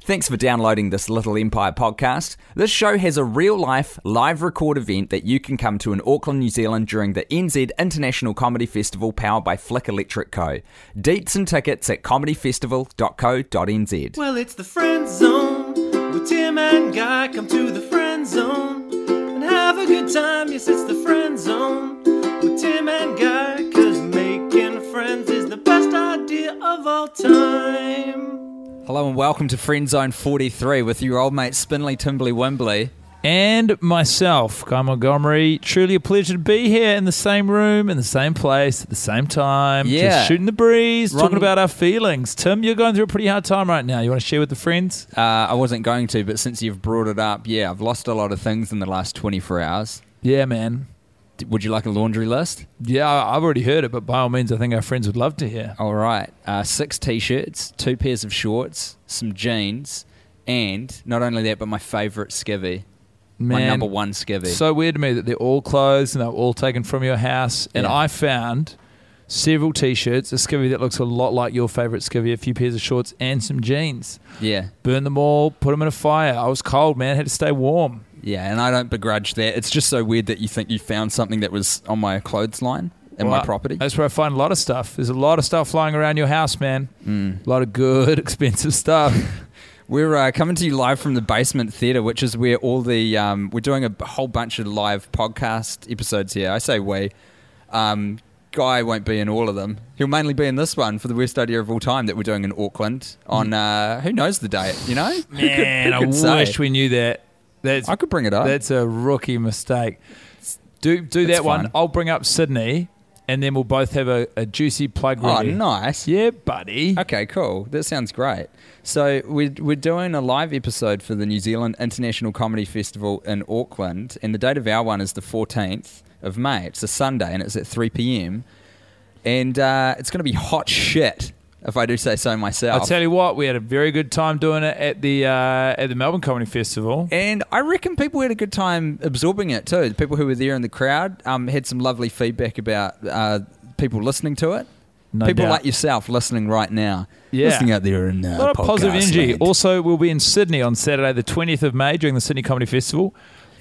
Thanks for downloading this Little Empire podcast. This show has a real life live record event that you can come to in Auckland, New Zealand during the NZ International Comedy Festival powered by Flick Electric Co. Deets and tickets at comedyfestival.co.nz. Well, it's the friend zone with Tim and Guy. Come to the friend zone and have a good time. Yes, it's the friend zone with Tim and Guy. Cause making friends is the best idea of all time. Hello and welcome to Friend Zone 43 with your old mate Spinley Timbley Wimbley. and myself, Guy Montgomery. Truly a pleasure to be here in the same room, in the same place, at the same time. Yeah. Just shooting the breeze, Ron- talking about our feelings. Tim, you're going through a pretty hard time right now. You want to share with the friends? Uh, I wasn't going to, but since you've brought it up, yeah, I've lost a lot of things in the last 24 hours. Yeah, man. Would you like a laundry list? Yeah, I- I've already heard it, but by all means, I think our friends would love to hear. All right. Uh, six t shirts, two pairs of shorts, some jeans, and not only that, but my favourite skivvy. My number one skivvy. So weird to me that they're all closed and they're all taken from your house. And Yeah. I found several t-shirts, a skivvy that looks a lot like your favorite skivvy, a few pairs of shorts, and some jeans. yeah. Burn them all, put them in a fire. I was cold, man. Had to stay warm. Yeah, and I don't begrudge that. It's just so weird that you think you found something that was on my clothesline and Well, my property. That's where I find a lot of stuff. There's a lot of stuff flying around your house, man. Mm. A lot of good, expensive stuff. We're uh, coming to you live from the Basement Theatre, which is where all the um, we're doing a whole bunch of live podcast episodes here. I say we. Um, Guy won't be in all of them. He'll mainly be in this one for the worst idea of all time that we're doing in Auckland on uh, who knows the date. You know, Who could- man, who I could wish we knew that. That's I could bring it up. that's a rookie mistake. Do do It's that one. I'll bring up Sydney, and then we'll both have a, a juicy plug oh, nice. Yeah, buddy. Okay, cool. That sounds great. So we're, we're doing a live episode for the New Zealand International Comedy Festival in Auckland, and the date of our one is the 14th of May. It's a Sunday, and it's at 3 p.m. And uh, it's going to be hot shit, if I do say so myself. I'll tell you what, we had a very good time doing it at the uh, at the Melbourne Comedy Festival. and I reckon people had a good time absorbing it too. The people who were there in the crowd um, had some lovely feedback about uh, people listening to it. No people doubt. like yourself listening right now, Yeah. listening out there in uh, A lot of positive energy. land. Also, we'll be in Sydney on Saturday, the 20th of May, during the Sydney Comedy Festival.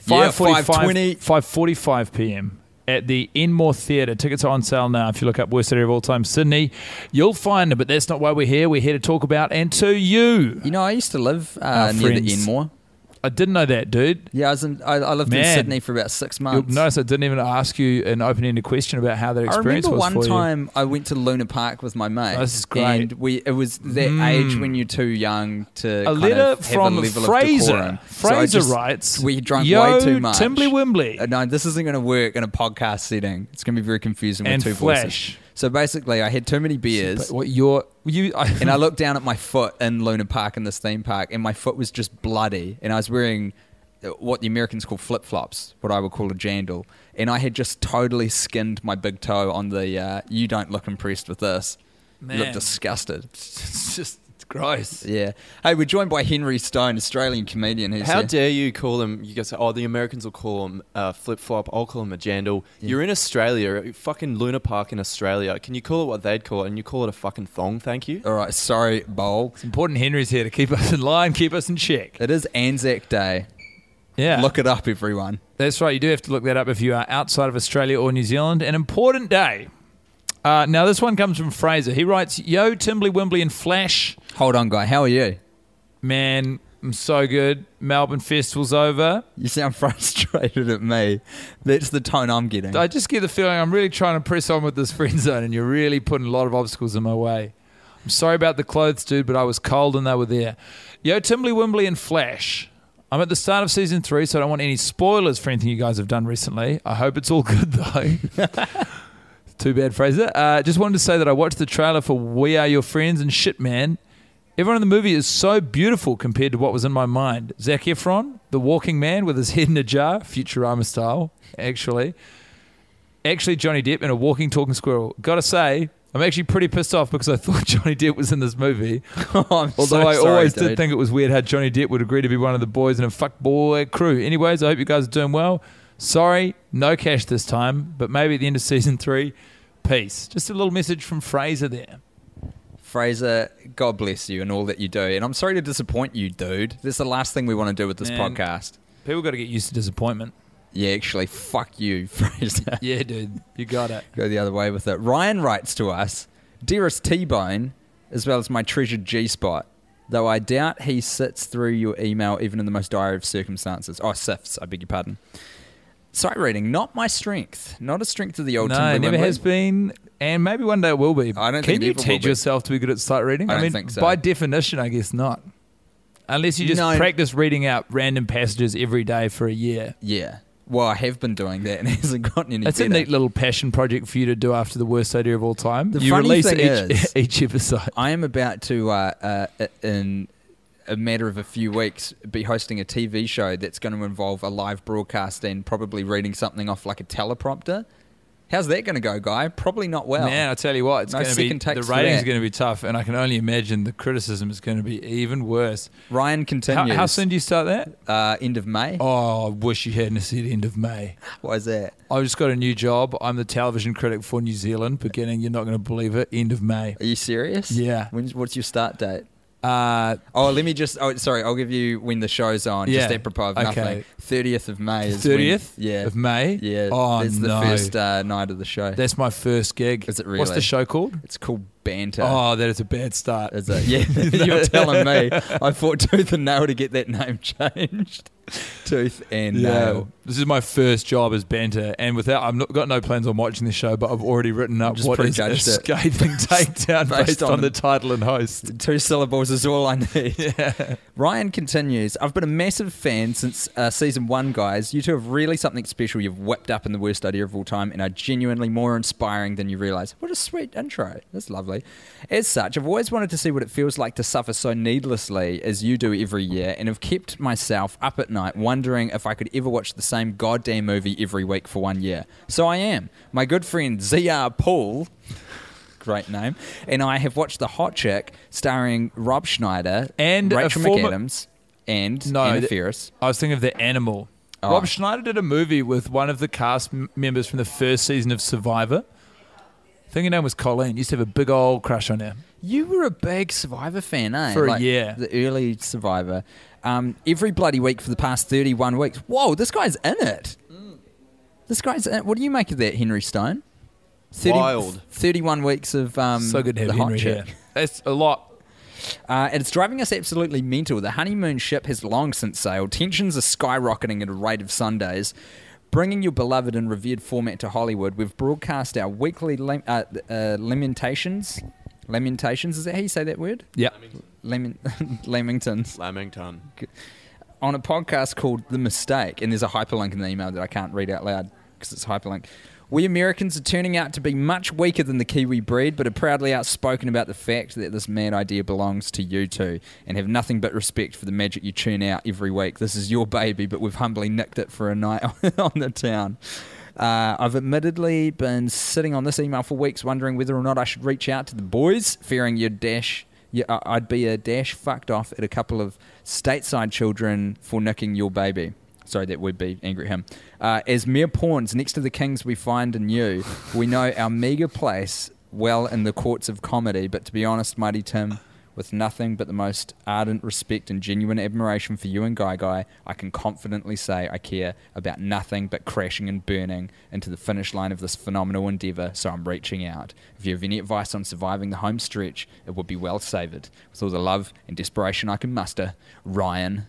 Yeah, 5:45 5:20. 5.45 p.m. at the Enmore Theatre. Tickets are on sale now. If you look up Worst Idea of All Time Sydney, you'll find them. But that's not why we're here. We're here to talk about and to you. You know, I used to live uh, Our near the friends. Enmore. I didn't know that, dude. Yeah, I was in, I, I lived in Sydney for about six You'll months. notice I didn't even ask you an open-ended question about how that experience was. I remember was one time I went to Luna Park with my mate. Oh, this is great. And we it was that Mm. age when you're too young to. A letter from a level Fraser. So Fraser just- writes, we drank Yo, way too much. Timbley Wimbley. Uh, no, this isn't going to work in a podcast setting. It's going to be very confusing And with two Flash. voices. So basically, I had too many beers. But what you're you I, and I looked down at my foot in Luna Park in this theme park, and my foot was just bloody. And I was wearing uh, what the Americans call flip flops, what I would call a jandal. And I had just totally skinned my big toe on the. Uh, you don't look impressed with this. You look disgusted. it's just Gross. Yeah. Hey, we're joined by Henry Stone, Australian comedian. Who's How here. dare you call them? You guys say, oh, the Americans will call them uh, flip flop. I'll call them a jandal. You're in Australia, fucking Luna Park in Australia. Can you call it what they'd call it? And you call it a fucking thong? Thank you. All right, sorry, Bowl. It's important Henry's here to keep us in line, keep us in check. It is Anzac Day. Yeah. Look it up, everyone. That's right. You do have to look that up if you are outside of Australia or New Zealand. An important day. Uh, now, this one comes from Fraser. He writes, Yo, Timbly Wimbly and Flash. Hold on, guy. How are you? Man, I'm so good. Melbourne Festival's over. You sound frustrated at me. That's the tone I'm getting. I just get the feeling I'm really trying to press on with this friend zone, and you're really putting a lot of obstacles in my way. I'm sorry about the clothes, dude, but I was cold and they were there. Yo, Timbly Wimbly and Flash. I'm at the start of season three, so I don't want any spoilers for anything you guys have done recently. I hope it's all good, though. Too bad, Fraser. Uh, just wanted to say that I watched the trailer for We Are Your Friends and shit, man. Everyone in the movie is so beautiful compared to what was in my mind. Zac Efron, the walking man with his head in a jar, Futurama style, actually. Actually, Johnny Depp in a walking, talking squirrel. Gotta say, I'm actually pretty pissed off because I thought Johnny Depp was in this movie. Oh, Although so I sorry, always dude. did think it was weird how Johnny Depp would agree to be one of the boys in a fuckboy crew. Anyways, I hope you guys are doing well. Sorry, no cash this time, but maybe at the end of season three, peace. Just a little message from Fraser there. Fraser, God bless you and all that you do. And I'm sorry to disappoint you, dude. This is the last thing we want to do with this Man. podcast. People got to get used to disappointment. Yeah, actually, fuck you, Fraser. Yeah, dude, you got it. Go the other way with it. Ryan writes to us, Dearest T-Bone, as well as my treasured G-spot, though I doubt he sits through your email even in the most dire of circumstances. Oh, sifts, I beg your pardon. Sight reading, not my strength. Not a strength of the old No, it never has been, and maybe one day it will be. I don't Can think you teach yourself to be good at sight reading? I don't mean, think so. by definition, I guess not. Unless you just No. practice reading out random passages every day for a year. Yeah. Well, I have been doing that and it hasn't gotten any It's a neat little passion project for you to do after the worst idea of all time. The you funny release thing each, is- each episode. I am about to, uh, uh, in a matter of a few weeks, be hosting a TV show that's going to involve a live broadcast and probably reading something off like a teleprompter. How's that going to go, guy? Probably not well. Man, I tell you what, it's No going to be the ratings are going to be tough, and I can only imagine the criticism is going to be even worse. Ryan How, continues. how soon do you start that? Uh, end of May. Oh, I wish you hadn't said end of May. Why is that? I just got a new job. I'm the television critic for New Zealand. Beginning, you're not going to believe it. End of May. Are you serious? Yeah. When's, what's your start date? Uh, Oh, let me just. Oh, sorry. I'll give you when the show's on. Just Yeah. apropos of Okay. nothing. Thirtieth of May is thirtieth yeah. of May. Yeah. Oh That's the first uh, night of the show. That's my first gig. Is it really? What's the show called? it's called banter. Oh, that is a bad start. Is it? Yeah, you're telling me. I fought tooth and nail to get that name changed. Tooth and Yeah, nail. this is my first job as banter, and without I've not got no plans on watching this show, but I've already written up what is a prejudged it. scathing takedown Based based, on on, the- title and host. Two syllables is all I need. Ryan continues. I've been a massive fan since uh, season one, guys. You two have really something special you've whipped up in the worst idea of all time and are genuinely more inspiring than you realize. What a sweet intro. That's lovely. As such, I've always wanted to see what it feels like to suffer so needlessly as you do every year and have kept myself up at night wondering if I could ever watch the same goddamn movie every week for one year. So I am. My good friend ZR Paul great name. And I have watched The Hot Chick, starring Rob Schneider And Rachel former- McAdams and No, Anna Faris. I was thinking of the animal. Oh. Rob Schneider did a movie with one of the cast m- members from the first season of Survivor. I think her name was Colleen. Used to have a big old crush on her. You were a big Survivor fan, eh? For a year. The early Survivor. Um, every bloody week for the past 31 weeks. Whoa, this guy's in it. This guy's in it. What do you make of that, Henry Stone? 30, Wild. 31 weeks of um, so good to have the Henry here. That's a lot. Uh, and it's driving us absolutely mental. The honeymoon ship has long since sailed. Tensions are skyrocketing at a rate of Sundays. Bringing your beloved and revered format to Hollywood, we've broadcast our weekly lem- uh, uh, lamentations. Lamentations, is that how you say that word? Yeah. Lemon- Lamingtons. Lamington. On a podcast called The Mistake. And there's a hyperlink in the email that I can't read out loud because it's a hyperlink. We Americans are turning out to be much weaker than the Kiwi breed, but are proudly outspoken about the fact that this mad idea belongs to you two and have nothing but respect for the magic you churn out every week. This is your baby, but we've humbly nicked it for a night on the town. Uh, I've admittedly been sitting on this email for weeks wondering whether or not I should reach out to the boys, fearing you'd dash Yeah, I- I'd be a dash fucked off at a couple of stateside children for nicking your baby. Sorry, that would be angry at him. Uh, as mere pawns next to the kings we find in you, we know our meagre place well in the courts of comedy. But to be honest, Mighty Tim, with nothing but the most ardent respect and genuine admiration for you and Guy Guy, I can confidently say I care about nothing but crashing and burning into the finish line of this phenomenal endeavour, so I'm reaching out. If you have any advice on surviving the home stretch, it would be well savoured. With all the love and desperation I can muster, Ryan,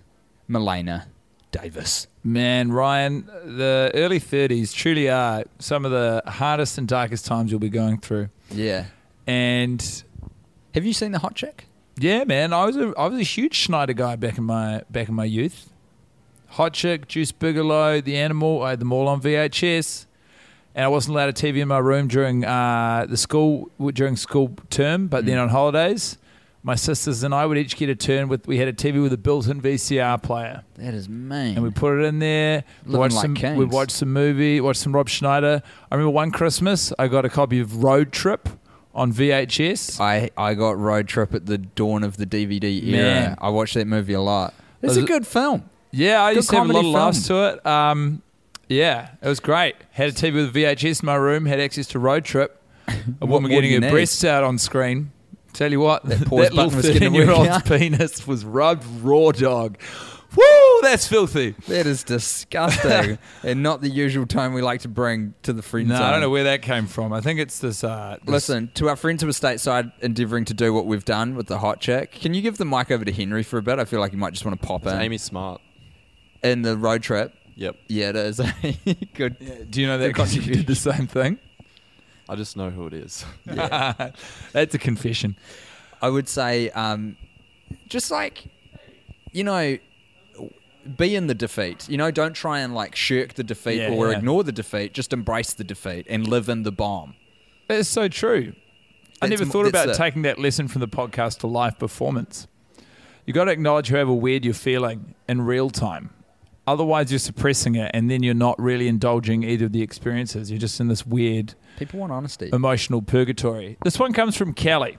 Melena, Davis. Man, Ryan, the early 30s truly are some of the hardest and darkest times you'll be going through. Yeah. And Have you seen The Hot Chick? Yeah, man, I was a I was a huge Schneider guy back in my back in my youth. Hot Chick, Deuce Bigalow, The Animal, I had them all on VHS. And I wasn't allowed a TV in my room during uh, the school during school term, but then on holidays, my sisters and I would each get a turn with. We had a TV with a built-in VCR player. That is mean. and we put it in there. Like some. kings. We watched some movie. Watched some Rob Schneider. I remember one Christmas I got a copy of Road Trip on VHS. I, I got Road Trip at the dawn of the DVD era. Man. I watched that movie a lot. It's Was a good film. yeah, I Good used to have a lot of laughs to it. Um, yeah, it was great. Had a TV with VHS in my room. Had access to Road Trip. A woman getting her need? breasts out on screen. Tell you what, That that, little button was thirteen-year-old's penis was rubbed raw dog. Woo, that's filthy. That is disgusting, and not the usual tone we like to bring to the friend No, zone. I don't know where that came from. I think it's this. Uh, this Listen, to our friends who are stateside endeavouring to do what we've done with the hot chick, can you give the mic over to Henry for a bit? I feel like you might just want to pop It's in. Amy Smart. in the road trip. Yep. Yeah, it is. Good. Do you know that Good because you did the same thing? I just know who it is. That's a confession. I would say, um, just like, you know, be in the defeat. You know, don't try and like shirk the defeat Yeah, or yeah. ignore the defeat. Just embrace the defeat and live in the bomb. It's so true. I never thought that's about it. taking that lesson from the podcast to live performance. You got to acknowledge however weird you're feeling in real time. Otherwise, you're suppressing it, and then you're not really indulging either of the experiences. You're just in this weird People want honesty. emotional purgatory. This one comes from Kelly,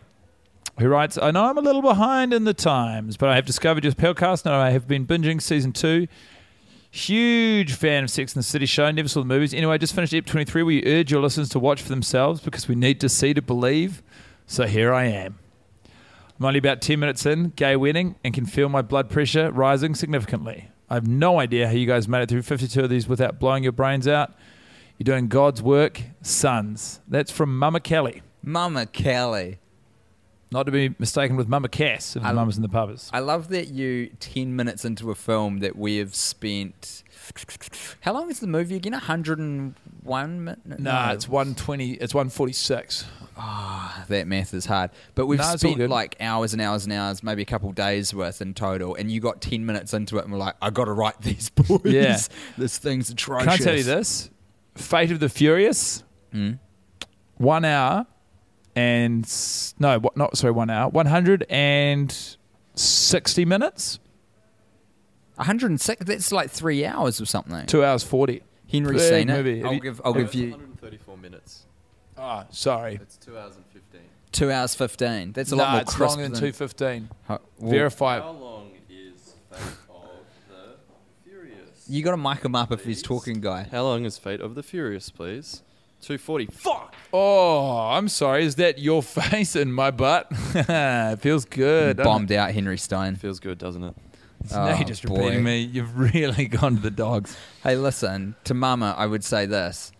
who writes, I know I'm a little behind in the times, but I have discovered your podcast and I have been binging season two. Huge fan of Sex and the City show. Never saw the movies. Anyway, just finished Ep 23 where you urge your listeners to watch for themselves because we need to see to believe. So here I am. I'm only about 10 minutes in, gay wedding, and can feel my blood pressure rising significantly. I have no idea how you guys made it through 52 of these without blowing your brains out. You're doing God's work, sons. That's from Mama Kelly. Mama Kelly. Not to be mistaken with Mama Cass of the I- Mamas and the Papas. I love that you, 10 minutes into a film that we have spent. How long is the movie again? 101 minutes? Nah, it's 120, it's 146. Ah, That math is hard. But we've No, spent like hours and hours and hours, maybe a couple days worth in total, and you got 10 minutes into it and we're like, I got to write these boys. Yeah. this thing's atrocious. Can I tell you this? Fate of the Furious, Mm. one hour and, no, what, not, sorry, one hour, 160 minutes, 106, that's like three hours or something. two hours 40. Henry Big seen movie. Have I'll you- give, I'll have give you 134 minutes. Oh, sorry. It's two hours and 15. two hours 15. That's a nah, lot more it's crisp longer than than 215. Huh, well, Verify. How long is Fate of the Furious? You got to mic him up if he's talking, guy. How long is Fate of the Furious, please? 240. Fuck! Oh, I'm sorry. Is that your face in my butt? it feels good. doesn't Bombed out Henry Stein. Feels good, doesn't it? it? now Oh, you're just boy. repeating me. You've really gone to the dogs. Hey, listen, to Mama, I would say this.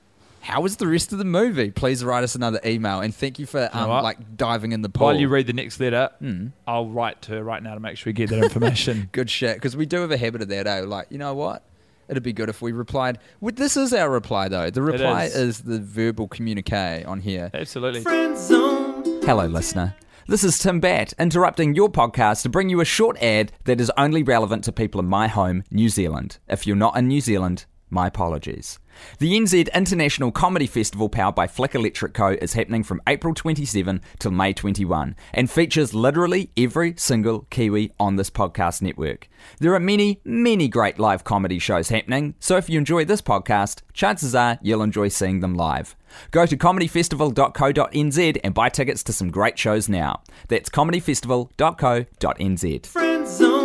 How was the rest of the movie? Please write us another email, and thank you for know um, what? like diving in the pool. While you read the next letter, Hmm. I'll write to her right now to make sure we get that information. Good shit, because we do have a habit of that. Eh? Like, you know what? It'd be good if we replied. Well, this is our reply, though. The reply is. is. the verbal communique on here. Absolutely. Hello, listener. This is Tim Batt interrupting your podcast to bring you a short ad that is only relevant to people in my home, New Zealand. If you're not in New Zealand, my apologies. The NZ International Comedy Festival, powered by Flick Electric Co., is happening from April 27 till May 21 and features literally every single Kiwi on this podcast network. There are many, many great live comedy shows happening, so if you enjoy this podcast, chances are you'll enjoy seeing them live. Go to comedyfestival.co.nz and buy tickets to some great shows now. That's comedyfestival.co.nz.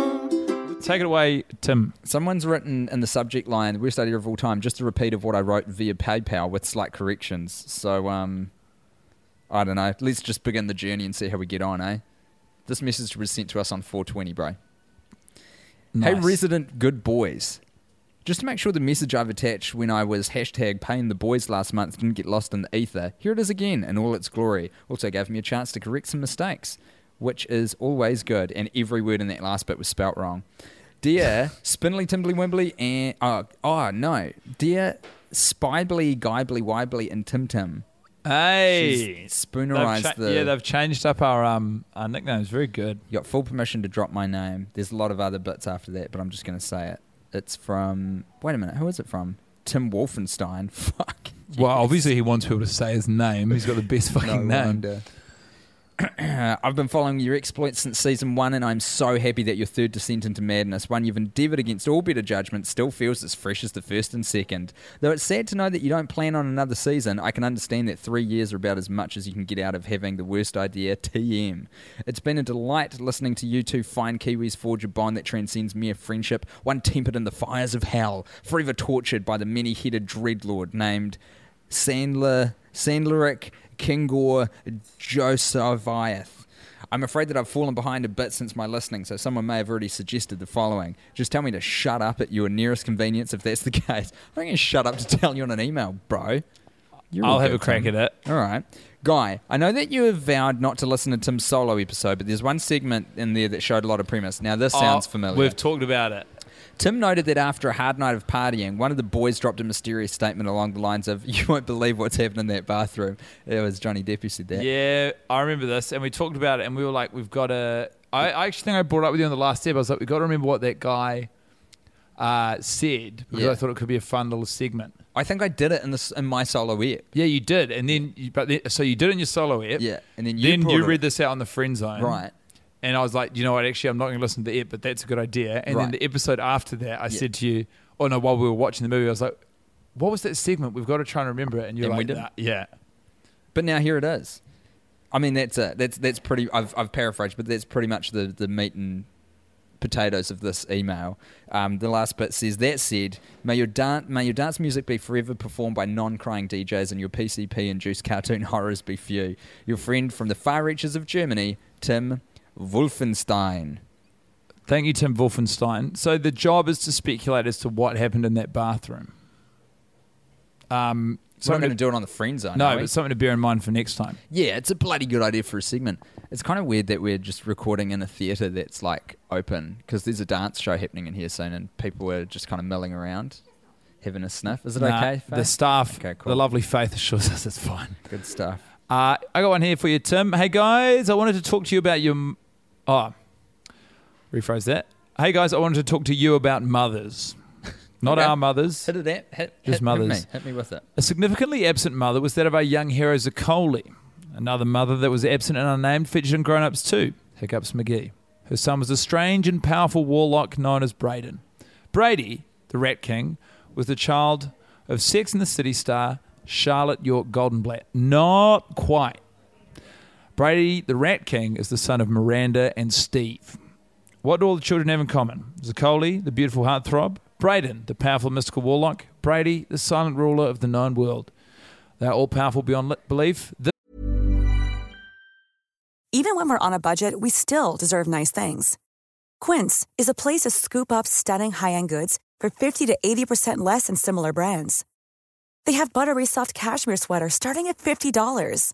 Take it away, Tim. Someone's written in the subject line, worst idea of all time, just a repeat of what I wrote via PayPal with slight corrections. So, um, I don't know. Let's just begin the journey and see how we get on, eh? This message was sent to us on 420, bro. Hey, resident good boys. Just to make sure the message I've attached when I was hashtag paying the boys last month didn't get lost in the ether, here it is again in all its glory. Also gave me a chance to correct some mistakes, which is always good, and every word in that last bit was spelt wrong. Dear Spindly Timbly Wimbly and oh, oh no. Dear Spibly, Guybly, Wibly and Tim Tim. Hey, She's spoonerized cha- the yeah, they've changed up our um our nicknames. Very good. You got full permission to drop my name. There's a lot of other bits after that, but I'm just going to say it. It's from. Wait a minute. Who is it from? Tim Wolfenstein. Fuck. Well, obviously he wants people to say his name. He's got the best fucking No name. wonder. I've been following your exploits since season one, and I'm so happy that your third descent into madness, one you've endeavoured against all better judgment, still feels as fresh as the first and second. Though it's sad to know that you don't plan on another season, I can understand that three years are about as much as you can get out of having the worst idea. TM. It's been a delight listening to you two fine Kiwis forge a bond that transcends mere friendship, one tempered in the fires of hell, forever tortured by the many-headed dreadlord named Sandler, Sandleric Kingor Josephiath. I'm afraid that I've fallen behind a bit since my listening, so someone may have already suggested the following. Just tell me to shut up at your nearest convenience if that's the case. I'm not going to shut up to tell you on an email, bro. You're I'll have a crack Tim. at it. All right. Guy, I know that you have vowed not to listen to Tim's solo episode, but there's one segment in there that showed a lot of premise. Now, this oh, sounds Oh, familiar. We've talked about it. Tim noted that after a hard night of partying, one of the boys dropped a mysterious statement along the lines of, You won't believe what's happened in that bathroom. It was Johnny Depp who said that. Yeah, I remember this, and we talked about it, and we were like, we've got to. I, I actually think I brought it up with you on the last step. I was like, we've got to remember what that guy uh, said because Yeah. I thought it could be a fun little segment. I think I did it in this in my solo ep. Yeah, you did, and then you, but then, so you did it in your solo ep. Yeah, and then you then you it- read this out on the friend zone, Right. And I was like, you know what? Actually, I'm not going to listen to the ep, but that's a good idea. And Right. then the episode after that, I Yeah. said to you, oh no, while we were watching the movie, I was like, what was that segment? We've got to try and remember it. And you're And like. "Nah." yeah. But now here it is. I mean, that's it. That's that's pretty. I've I've paraphrased, but that's pretty much the the meat and potatoes of this email. Um, the last bit says that said, may your dance may your dance music be forever performed by non-crying DJs, and your PCP induced cartoon horrors be few. Your friend from the far reaches of Germany, Tim Wolfenstein. Thank you, Tim Wolfenstein. So the job is to speculate as to what happened in that bathroom. Um, So I'm going to do it on the friend zone. no, but something to bear in mind for next time. Yeah, it's a bloody good idea for a segment. It's kind of weird that we're just recording in a theatre that's like open because there's a dance show happening in here soon and people are just kind of milling around, having a sniff. Is it Nah, okay? The staff, Okay, cool. the lovely Faith assures us it's fine. Good stuff. Uh, I got one here for you, Tim. Hey guys, I wanted to talk to you about your. Oh, rephrase that. Hey guys, I wanted to talk to you about mothers, not Okay. our mothers. Hit it at hit, Just hit, mothers. Hit me, hit me with it. A significantly absent mother was that of our young hero Zacoli. Another mother that was absent and unnamed featured in Grown Ups 2, Hiccups McGee. Her son was a strange and powerful warlock known as Braden. Brady, the Rat King, was the child of Sex and the City star Charlotte York Goldenblatt. Not quite. Brady, the Rat King, is the son of Miranda and Steve. What do all the children have in common? Zacoli, the beautiful heartthrob. Braden, the powerful mystical warlock. Brady, the silent ruler of the known world. They are all powerful beyond belief. Even when we're on a budget, we still deserve nice things. Quince is a place to scoop up stunning high-end goods for 50 to 80% less than similar brands. They have buttery soft cashmere sweaters starting at $50,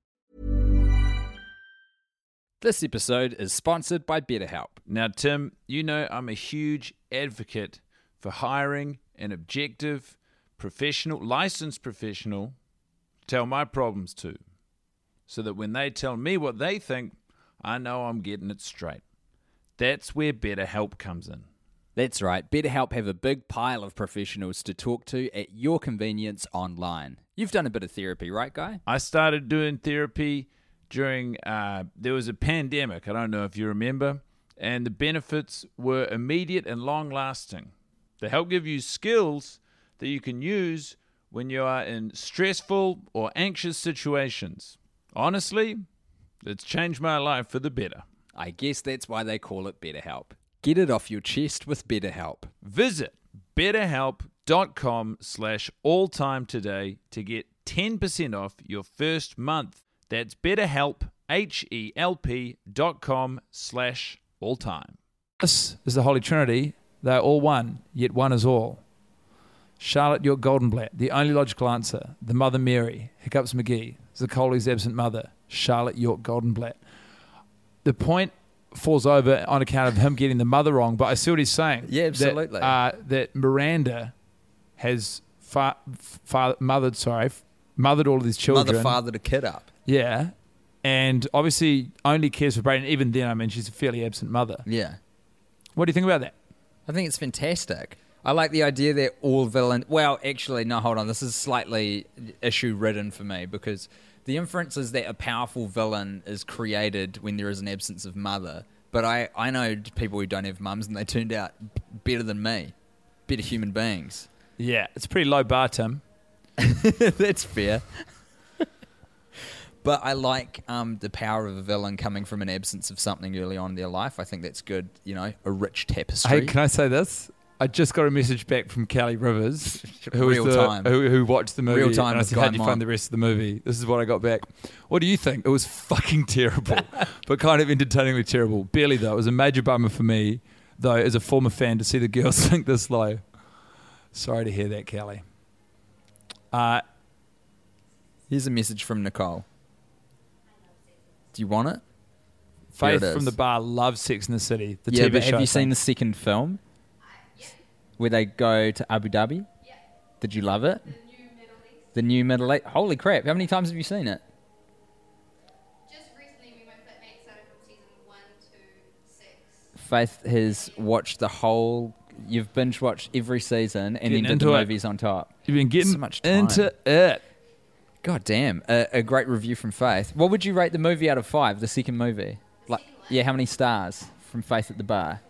This episode is sponsored by BetterHelp. Now, Tim, you know I'm a huge advocate for hiring an objective, professional, licensed professional to tell my problems to, so that when they tell me what they think, I know I'm getting it straight. That's where BetterHelp comes in. That's right. BetterHelp have a big pile of professionals to talk to at your convenience online. You've done a bit of therapy, right, Guy? I started doing therapy during uh, there was a pandemic. I don't know if you remember, and the benefits were immediate and long lasting. They help give you skills that you can use when you are in stressful or anxious situations. Honestly, it's changed my life for the better. I guess that's why they call it BetterHelp. Get it off your chest with BetterHelp. Visit betterhelp.com slash all time today to get 10% off your first month. That's betterhelp, H-E-L-P dot com slash all time. This is the Holy Trinity. They're all one, yet one is all. Charlotte York Goldenblatt, the only logical answer. The Mother Mary, Hiccups McGee, Zaccoli's absent mother, Charlotte York Goldenblatt. The point falls over on account of him getting the mother wrong, but I see what he's saying. Yeah, absolutely. That, uh, that Miranda has fa- fa- mothered, sorry, mothered all of these children. Mother fathered a kid up. Yeah. And obviously only cares for Brayden. Even then, I mean, she's a fairly absent mother. Yeah. What do you think about that? I think it's fantastic. I like the idea that all villain. Well, actually, no, hold on. This is slightly issue ridden for me because the inference is that a powerful villain is created when there is an absence of mother. But I, I know people who don't have mums and they turned out better than me, better human beings. Yeah, it's a pretty low bar, Tim. That's fair. But I like um, the power of a villain coming from an absence of something early on in their life. I think that's good. You know, a rich tapestry. Hey, can I say this? I just got a message back from Kelly Rivers, who Real the, time. Who, who watched the movie. Real time And I said, "How'd you find the rest of the movie?" This is what I got back. What do you think? It was fucking terrible, but kind of entertainingly terrible. Barely though. It was a major bummer for me, though, as a former fan, to see the girls sink this low. Sorry to hear that, Kelly. Uh, Here's a message from Nicole. Do you want it? Faith it from the bar loves Sex in the City. The yeah, TV but show have you seen the second film? Where they go to Abu Dhabi? Yeah. Did you love it? The new Middle East. Holy crap! How many times have you seen it? Just recently, we went flatmates started from season one to six. Faith has watched the whole. You've binge watched every season and Getting then did into the it. movies on top. You've been getting So much time. into it. God damn! A, a great review from Faith. What would you rate the movie out of five? The second movie. Like, yeah, how many stars from Faith at the bar?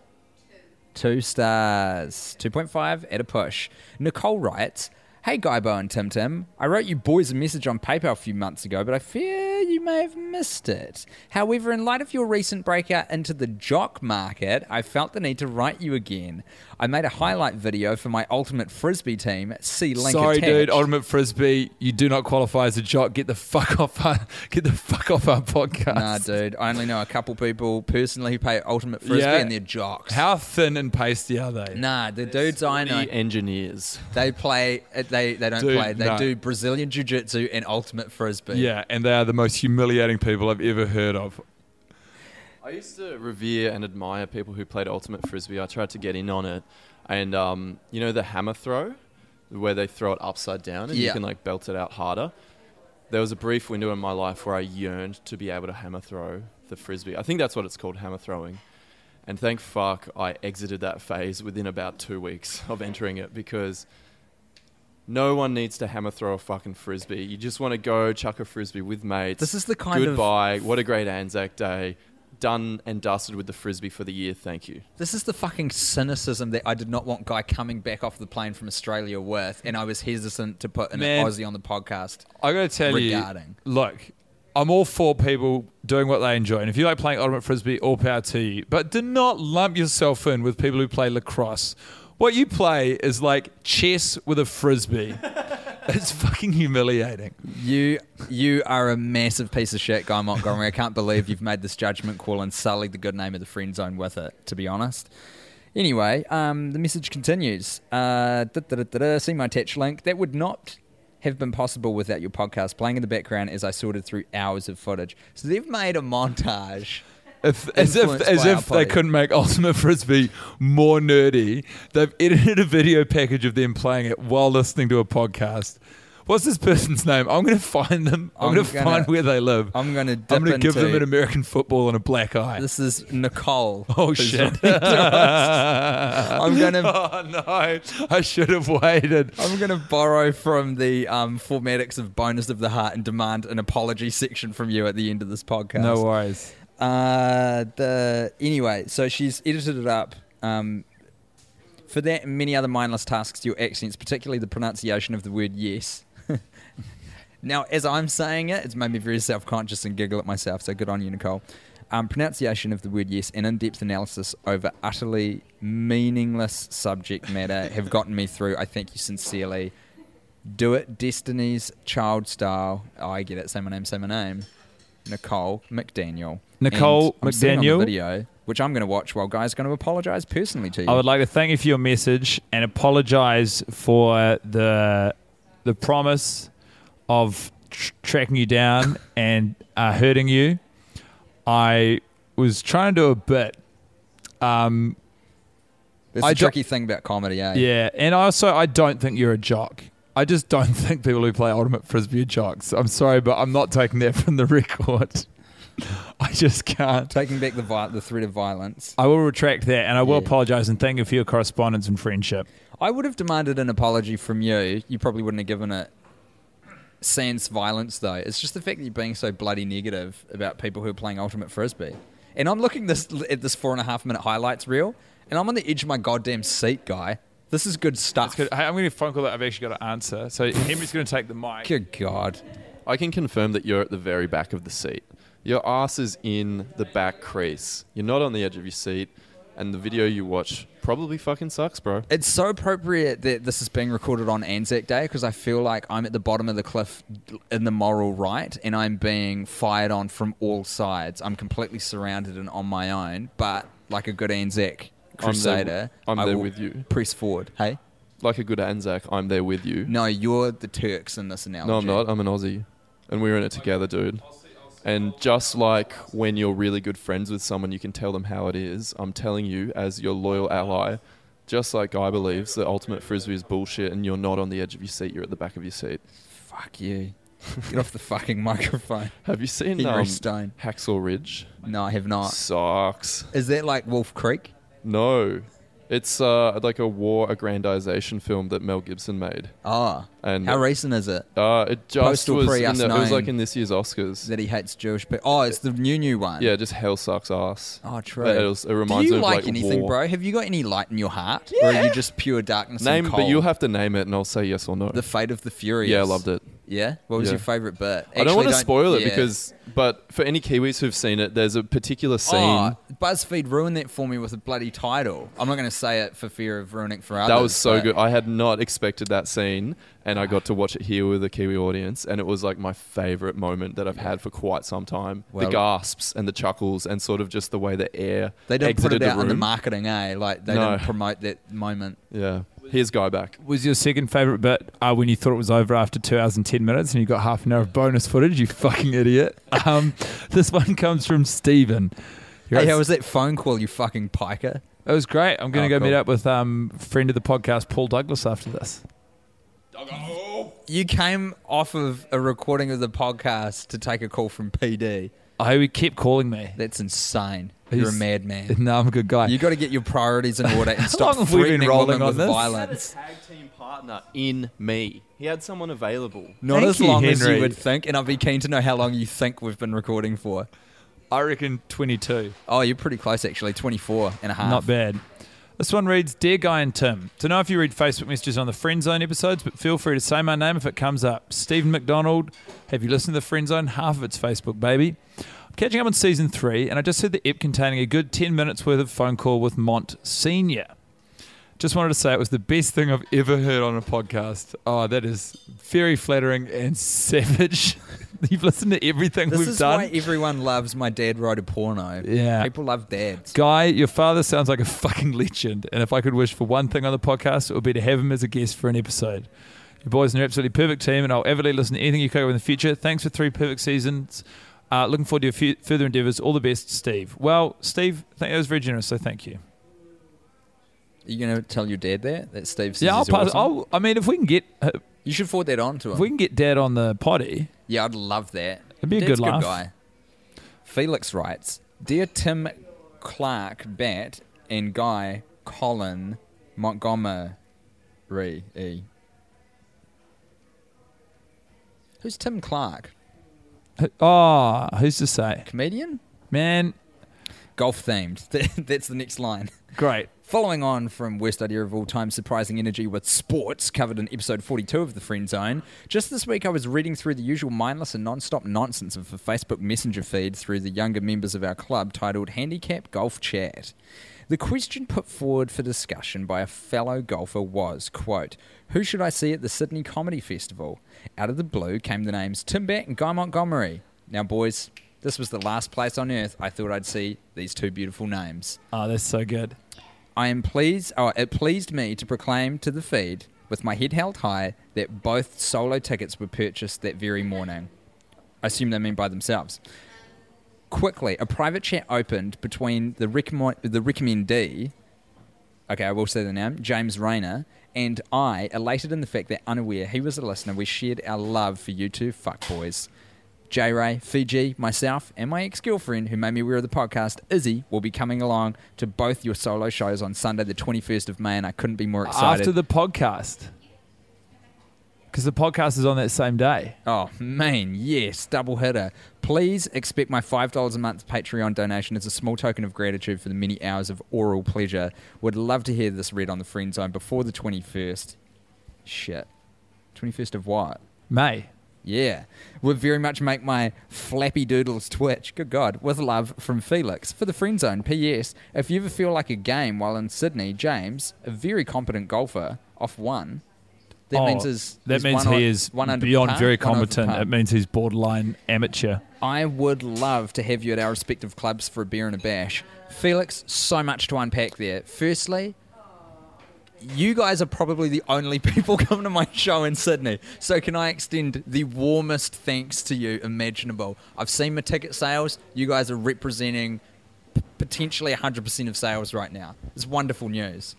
Two stars. 2.5 at a push. Nicole writes Hey, Guybo and Tim Tim. I wrote you boys a message on PayPal a few months ago, but I fear you may have missed it. However, in light of your recent breakout into the jock market, I felt the need to write you again. I made a highlight video for my ultimate frisbee team. See link Sorry, attached. dude. Ultimate frisbee. You do not qualify as a jock. Get the fuck off. Our, get the fuck off our podcast. Nah, dude. I only know a couple people personally who play ultimate frisbee, Yeah. and they're jocks. How thin and pasty are they? Nah, the dudes I know, engineers. they play. uh, They they don't Dude, play. They no. do Brazilian jiu jitsu and ultimate frisbee. Yeah, and they are the most humiliating people I've ever heard of. I used to revere and admire people who played ultimate frisbee. I tried to get in on it, and um, you know the hammer throw, where they throw it upside down and you can like belt it out harder. There was a brief window in my life where I yearned to be able to hammer throw the frisbee. I think that's what it's called, hammer throwing. And thank fuck I exited that phase within about two weeks of entering it because no one needs to hammer throw a fucking frisbee. You just want to go chuck a frisbee with mates. This is the kind of- Goodbye. What a great Anzac Day. Done and dusted with the frisbee for the year. Thank you. This is the fucking cynicism that I did not want Guy coming back off the plane from Australia with, and I was hesitant to put an Man. Aussie on the podcast. I got to tell Regarding. you, look, I'm all for people doing what they enjoy. And if you like playing ultimate frisbee, all power to you. But do not lump yourself in with people who play lacrosse. What you play is like chess with a frisbee. it's fucking humiliating. You you are a massive piece of shit, Guy Montgomery. I can't believe you've made this judgment call and sullied the good name of the friend zone with it. To be honest. Anyway, um, the message continues. Uh, see my attached link. That would not have been possible without your podcast playing in the background as I sorted through hours of footage. So they've made a montage. If, as if, as if they couldn't make Ultimate Frisbee more nerdy, they've edited a video package of them playing it while listening to a podcast. What's this person's name? I'm going to find them. I'm, I'm going to find where they live. I'm going to dip I'm going to give them an American football and a black eye. This is Nicole. oh shit! to. I'm gonna Oh no! I should have waited. I'm going to borrow from the um, formatics of Bonus of the Heart and demand an apology section from you at the end of this podcast. No worries. Uh, the anyway, so she's edited it up. Um, for that and many other mindless tasks, your accents, particularly the pronunciation of the word yes. now, as I'm saying it, it's made me very self-conscious and giggle at myself. So good on you, Nicole. Um, pronunciation of the word yes and in-depth analysis over utterly meaningless subject matter have gotten me through. I thank you sincerely. Do it, Destiny's Child style. Oh, I get it. Say my name. Say my name. Nicole McDaniel. Nicole And I'm on the McDaniel. video, which I'm going to watch while Guy's going to apologise personally to you. I would like to thank you for your message and apologize for the the promise of tr- tracking you down and uh, hurting you. I was trying to do a bit. Um, It's I a tricky thing about comedy, eh? yeah, and also I don't think you're a jock. I just don't think people who play ultimate frisbee are jocks. I'm sorry, but I'm not taking that from the record. I just can't. Taking back the vi- the threat of violence. I will retract that, and I will Yeah. apologize and thank you for your correspondence and friendship. I would have demanded an apology from you. You probably wouldn't have given it sans violence, though. It's just the fact that you're being so bloody negative about people who are playing Ultimate Frisbee. And I'm looking this at this four and a half minute highlights reel, and I'm on the edge of my goddamn seat, guy. This is good stuff. Good. Hey, I'm going to phone call that I've actually got to answer. So Henry's going to take the mic. Good God. I can confirm that you're at the very back of the seat. Your ass is in the back crease. You're not on the edge of your seat, and the video you watch probably fucking sucks, bro. It's so appropriate that this is being recorded on Anzac Day because I feel like I'm at the bottom of the cliff in the moral right and I'm being fired on from all sides. I'm completely surrounded and on my own, but like a good Anzac I'm there- crusader, I'm I there with you. Press forward. Hey? Like a good Anzac, I'm there with you. No, you're the Turks in this analogy. No, I'm not. I'm an Aussie. And we're in it together, dude. And just like when you're really good friends with someone, you can tell them how it is. I'm telling you, as your loyal ally, just like Guy believes that ultimate frisbee is bullshit and you're not on the edge of your seat, you're at the back of your seat. Fuck you. Get off the fucking microphone. Have you seen Henry um, Stone. Hacksaw Ridge? No, I have not. Sucks. Is that like Wolf Creek? No. It's uh, like a war aggrandization film that Mel Gibson made. Ah, And How recent is it? uh, it just Postal was, pre in us the, it was like in this year's Oscars. That he hates Jewish people. Oh, it's the new new one. Yeah, just hell sucks ass. Oh, true. It, was- it reminds Do you me of like, like anything, war. bro? Have you got any light in your heart, or are you just pure darkness Name, but you'll have to name it, and I'll say yes or no. the fate of the furious. yeah, I loved it. Yeah. What was Yeah. your favorite bit? I don't want to spoil it yeah. because, but for any Kiwis who've seen it, there's a particular scene. Oh, BuzzFeed ruined that for me with a bloody title. I'm not going to say it for fear of ruining it for others. that was so but good. I had not expected that scene, and I got to watch it here with a Kiwi audience, and it was like my favorite moment that I've had for quite some time. Well- the gasps and the chuckles, and sort of just the way the air They didn't put exited it out the in the marketing, eh? Like they No. didn't promote that moment. Yeah, here's Guy back. Was your second favorite bit uh, when you thought it was over after two hours and ten minutes and you got half an hour of bonus footage? You fucking idiot. Um, this one comes from Stephen. Hey, how was that phone call, you fucking piker? It was great. I'm going to Oh, go meet up with um, friend of the podcast, Paul Douglas, after this. You came off of a recording of the podcast to take a call from PD. I he kept calling me. That's insane. You're a madman. No, I'm a good guy. You got to get your priorities in order and stop long have we been threatening rolling women on with this? violence. Tag team partner in me. He had someone available. Not Thank as you, long as you Henry. would think, and I'd be keen to know how long you think we've been recording for. I reckon 22. Oh, you're pretty close actually, 24 and a half. Not bad. This one reads Dear Guy and Tim, to know if you read Facebook messages on the Friend Zone episodes, but feel free to say my name if it comes up. Stephen McDonald, have you listened to the Friend Zone? Half of it's Facebook, baby. I'm catching up on season three, and I just heard the ep containing a good 10 minutes worth of phone call with Mont Senior. Just wanted to say it was the best thing I've ever heard on a podcast. Oh, that is very flattering and savage. You've listened to everything This we've is done. why everyone loves my dad wrote a porno. Yeah. People love dads. Guy, your father sounds like a fucking legend. And if I could wish for one thing on the podcast, it would be to have him as a guest for an episode. You boys are an absolutely perfect team, and I'll avidly listen to anything you cover in the future. Thanks for three perfect seasons. Uh, looking forward to your fu- further endeavours. All the best, Steve. Well, Steve, th- that was very generous, so thank you. Are you going to tell your dad that? That Steve says Yeah, I'll pass. awesome? I'll, I mean, if we can get You should forward that on to him. if we can get Dad on the potty, Yeah, I'd love that. It'd be a Dad's good laugh. guy. Felix writes, Dear Tim Clark Batt and Guy Colin Montgomery E. Who's Tim Clark? oh, who's to say, Comedian? man? Golf themed. That's the next line. Great. Following on from Worst Idea of All Time Surprising Energy with Sports, covered in episode 42 of The Friend Zone, just this week I was reading through the usual mindless and non stop nonsense of the Facebook Messenger feed through the younger members of our club titled Handicap Golf Chat. The question put forward for discussion by a fellow golfer was, quote, Who should I see at the Sydney Comedy Festival? Out of the blue came the names Tim Batt and Guy Montgomery. Now, boys, this was the last place on earth I thought I'd see these two beautiful names. Oh, that's so good. I am pleased. Oh, it pleased me to proclaim to the feed, with my head held high, that both solo tickets were purchased that very morning. I assume they mean by themselves. Quickly, a private chat opened between the recommend the recommendee. Okay, I will say the name James Rayner and I, elated in the fact that unaware he was a listener, we shared our love for you two fuckboys. J Ray, Fiji, myself, and my ex girlfriend, who made me aware of the podcast, Izzy, will be coming along to both your solo shows on Sunday, the 21st of May, and I couldn't be more excited. After the podcast, because the podcast is on that same day. Oh, man, yes, double hitter. Please expect my $5 a month Patreon donation as a small token of gratitude for the many hours of oral pleasure. Would love to hear this read on the Friend Zone before the 21st. Shit. 21st of what? May. Yeah. Would very much make my flappy doodles twitch. Good God. With love from Felix. For the Friend Zone, P.S. If you ever feel like a game while in Sydney, James, a very competent golfer, off one. That Oh, means is that means one he on- is one under beyond par, very competent. It means he's borderline amateur. I would love to have you at our respective clubs for a beer and a bash. Felix, so much to unpack there. Firstly, you guys are probably the only people coming to my show in Sydney. So can I extend the warmest thanks to you imaginable? I've seen my ticket sales. You guys are representing p- potentially 100% of sales right now. It's wonderful news.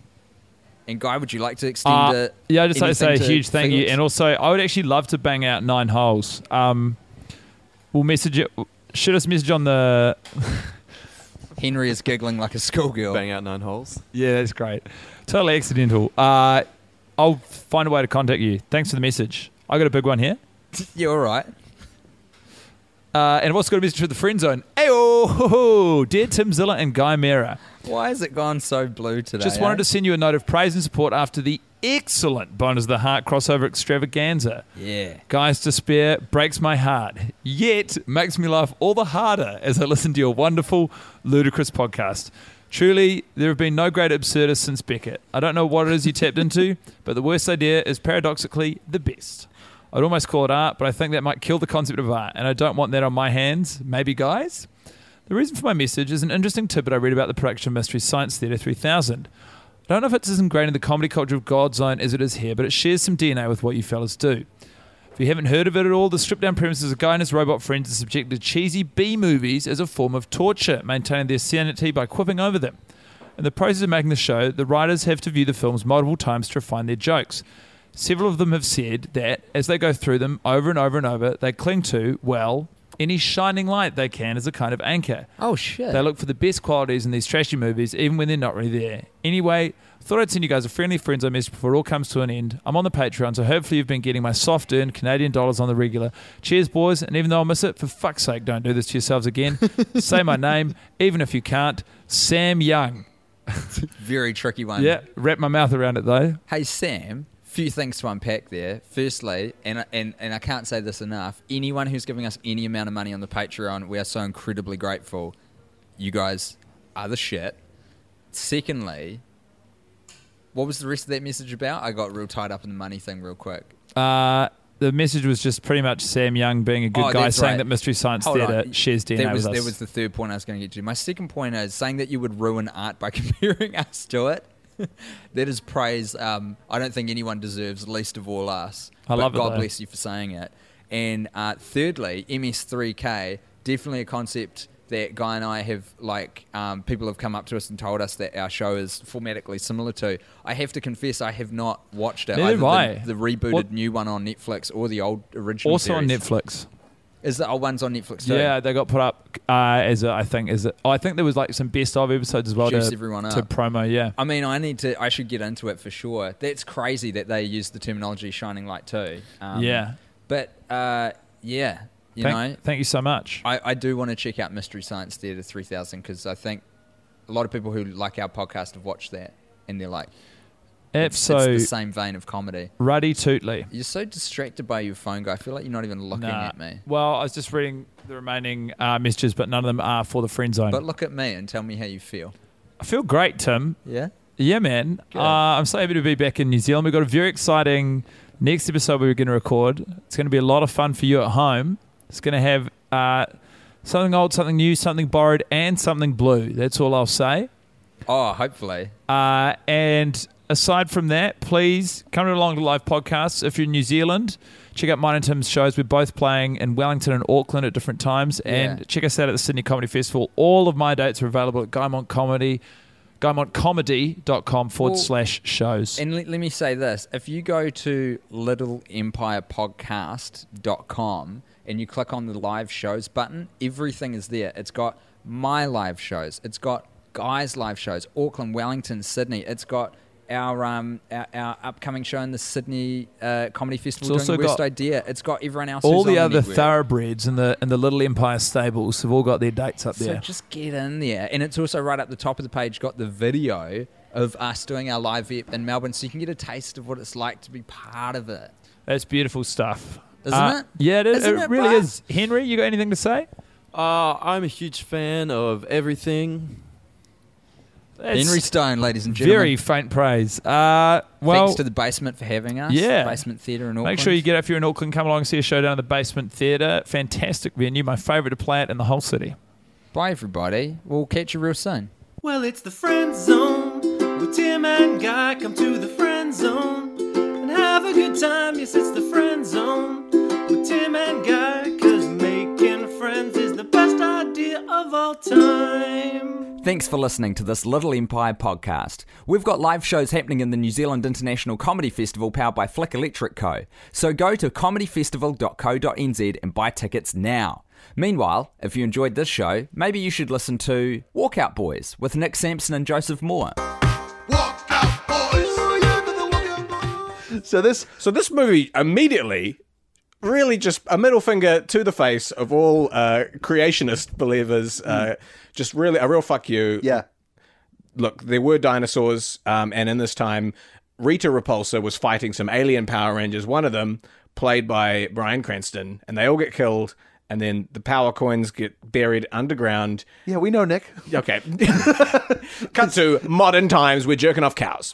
And Guy, would you like to extend Uh, it? yeah, I just like to say a huge thank you, and also I would actually love to bang out nine holes. Um, we'll message it. Shoot us message on the. Henry is giggling like a schoolgirl. Bang out nine holes. Yeah, that's great. Totally accidental. Uh, I'll find a way to contact you. Thanks for the message. I got a big one here. You're all right. Uh, and I've also got a message for the friend zone. Ayo, dear Tim Zilla and Guy Mera. Why has it gone so blue today? Just eh? wanted to send you a note of praise and support after the excellent Bonus of the Heart crossover extravaganza. Yeah. Guy's despair breaks my heart, yet makes me laugh all the harder as I listen to your wonderful, ludicrous podcast. Truly, there have been no great absurdists since Beckett. I don't know what it is you tapped into, but the worst idea is paradoxically the best. I'd almost call it art, but I think that might kill the concept of art, and I don't want that on my hands. Maybe, guys? The reason for my message is an interesting tidbit I read about the production of Mystery Science Theatre 3000. I don't know if it's as ingrained in the comedy culture of God's Own as it is here, but it shares some DNA with what you fellas do. If you haven't heard of it at all, the stripped down premise is a guy and his robot friends are subjected to cheesy B movies as a form of torture, maintaining their sanity by quipping over them. In the process of making the show, the writers have to view the films multiple times to refine their jokes. Several of them have said that as they go through them over and over and over, they cling to, well, any shining light they can as a kind of anchor. Oh shit. They look for the best qualities in these trashy movies, even when they're not really there. Anyway, thought I'd send you guys a friendly friends I message before it all comes to an end. I'm on the Patreon, so hopefully you've been getting my soft earned Canadian dollars on the regular. Cheers, boys, and even though I miss it, for fuck's sake, don't do this to yourselves again. Say my name, even if you can't. Sam Young. Very tricky one. Yeah, wrap my mouth around it though. Hey Sam, few things to unpack there. Firstly, and and and I can't say this enough. Anyone who's giving us any amount of money on the Patreon, we are so incredibly grateful. You guys are the shit. Secondly, what was the rest of that message about? I got real tied up in the money thing real quick. Uh, the message was just pretty much Sam Young being a good Oh, guy, saying right. that Mystery Science Hold Theatre on. shares DNA That was, with us. that was the third point I was going to get to. My second point is saying that you would ruin art by comparing us to it. that is praise. Um, I don't think anyone deserves, least of all us. I love it, God though. bless you for saying it. And uh, thirdly, MST3K, definitely a concept that Guy and I have, like, um, people have come up to us and told us that our show is formatically similar to. I have to confess, I have not watched it. Neither either have I. the, the rebooted What- new one on Netflix or the old original also on. Netflix. Is the old one's on Netflix too? Yeah, they got put up uh, as a, I think as a, oh, I think there was like some best of episodes as well Juice to, everyone to promo. Yeah, I mean, I need to. I should get into it for sure. That's crazy that they use the terminology "shining light" too. Um, Yeah. but uh, yeah, you thank, know, thank you so much. I, I do want to check out Mystery Science Theater 3000 because I think a lot of people who like our podcast have watched that and they're like, it's, so it's the same vein of comedy. Ruddy Tootley. You're so distracted by your phone, guy. I feel like you're not even looking Nah. at me. Well, I was just reading the remaining uh, messages, but none of them are for the friend zone. But look at me and tell me how you feel. I feel great, Tim. Yeah. Yeah, man. Uh, I'm so happy to be back in New Zealand. We've got a very exciting next episode we're going to record. It's going to be a lot of fun for you at home. It's going to have uh, something old, something new, something borrowed, and something blue. That's all I'll say. Oh, hopefully. Uh, and aside from that, please come along to live podcasts. If you're in New Zealand, check out mine and Tim's shows. We're both playing in Wellington and Auckland at different times. And Yeah. check us out at the Sydney Comedy Festival. All of my dates are available at Guymont Comedy, guymontcomedy.com forward Well, slash shows. And let, let me say this if you go to littleempirepodcast.com and you click on the live shows button, everything is there. It's got my live shows, it's got guys' live shows, Auckland, Wellington, Sydney. It's got our um our, our upcoming show in the Sydney uh, Comedy Festival It's doing also Worst got Idea. It's got everyone else. all who's the on other network. thoroughbreds and the and the Little Empire stables have all got their dates up So there. So just get in there. And it's also right up the top of the page got the video of us doing our live ep in Melbourne so you can get a taste of what it's like to be part of it. That's beautiful stuff. Isn't Uh, it? Yeah, it, is. Isn't it it, really bruh? is. Henry, you got anything to say? Uh, I'm a huge fan of everything. That's Henry Stone, ladies and gentlemen. very faint praise. Uh, well, Thanks to the basement for having us. Yeah. Basement Theatre in Auckland. Make sure you get if you're in Auckland, come along and see a show down at the Basement Theatre. Fantastic venue, my favourite to play at in the whole city. Bye, everybody. We'll catch you real soon. Well, it's the friend zone with Tim and Guy. Come to the friend zone and have a good time. Yes, it's the friend zone with Tim and Guy. Cause making friends is the best idea of all time. Thanks for listening to this Little Empire podcast. We've got live shows happening in the New Zealand International Comedy Festival powered by Flick Electric Co. So go to comedyfestival.co.nz and buy tickets now. Meanwhile, if you enjoyed this show, maybe you should listen to Walkout Boys with Nic Sampson and Joseph Moore. So this so this movie immediately really just a middle finger to the face of all uh, creationist believers. Uh, just really a real fuck you. Yeah. Look, there were dinosaurs, um, and in this time, Rita Repulsa was fighting some alien Power Rangers. One of them, played by Bryan Cranston, and they all get killed. And then the power coins get buried underground. Yeah, we know Nic. Okay. Cut to modern times. We're jerking off cows.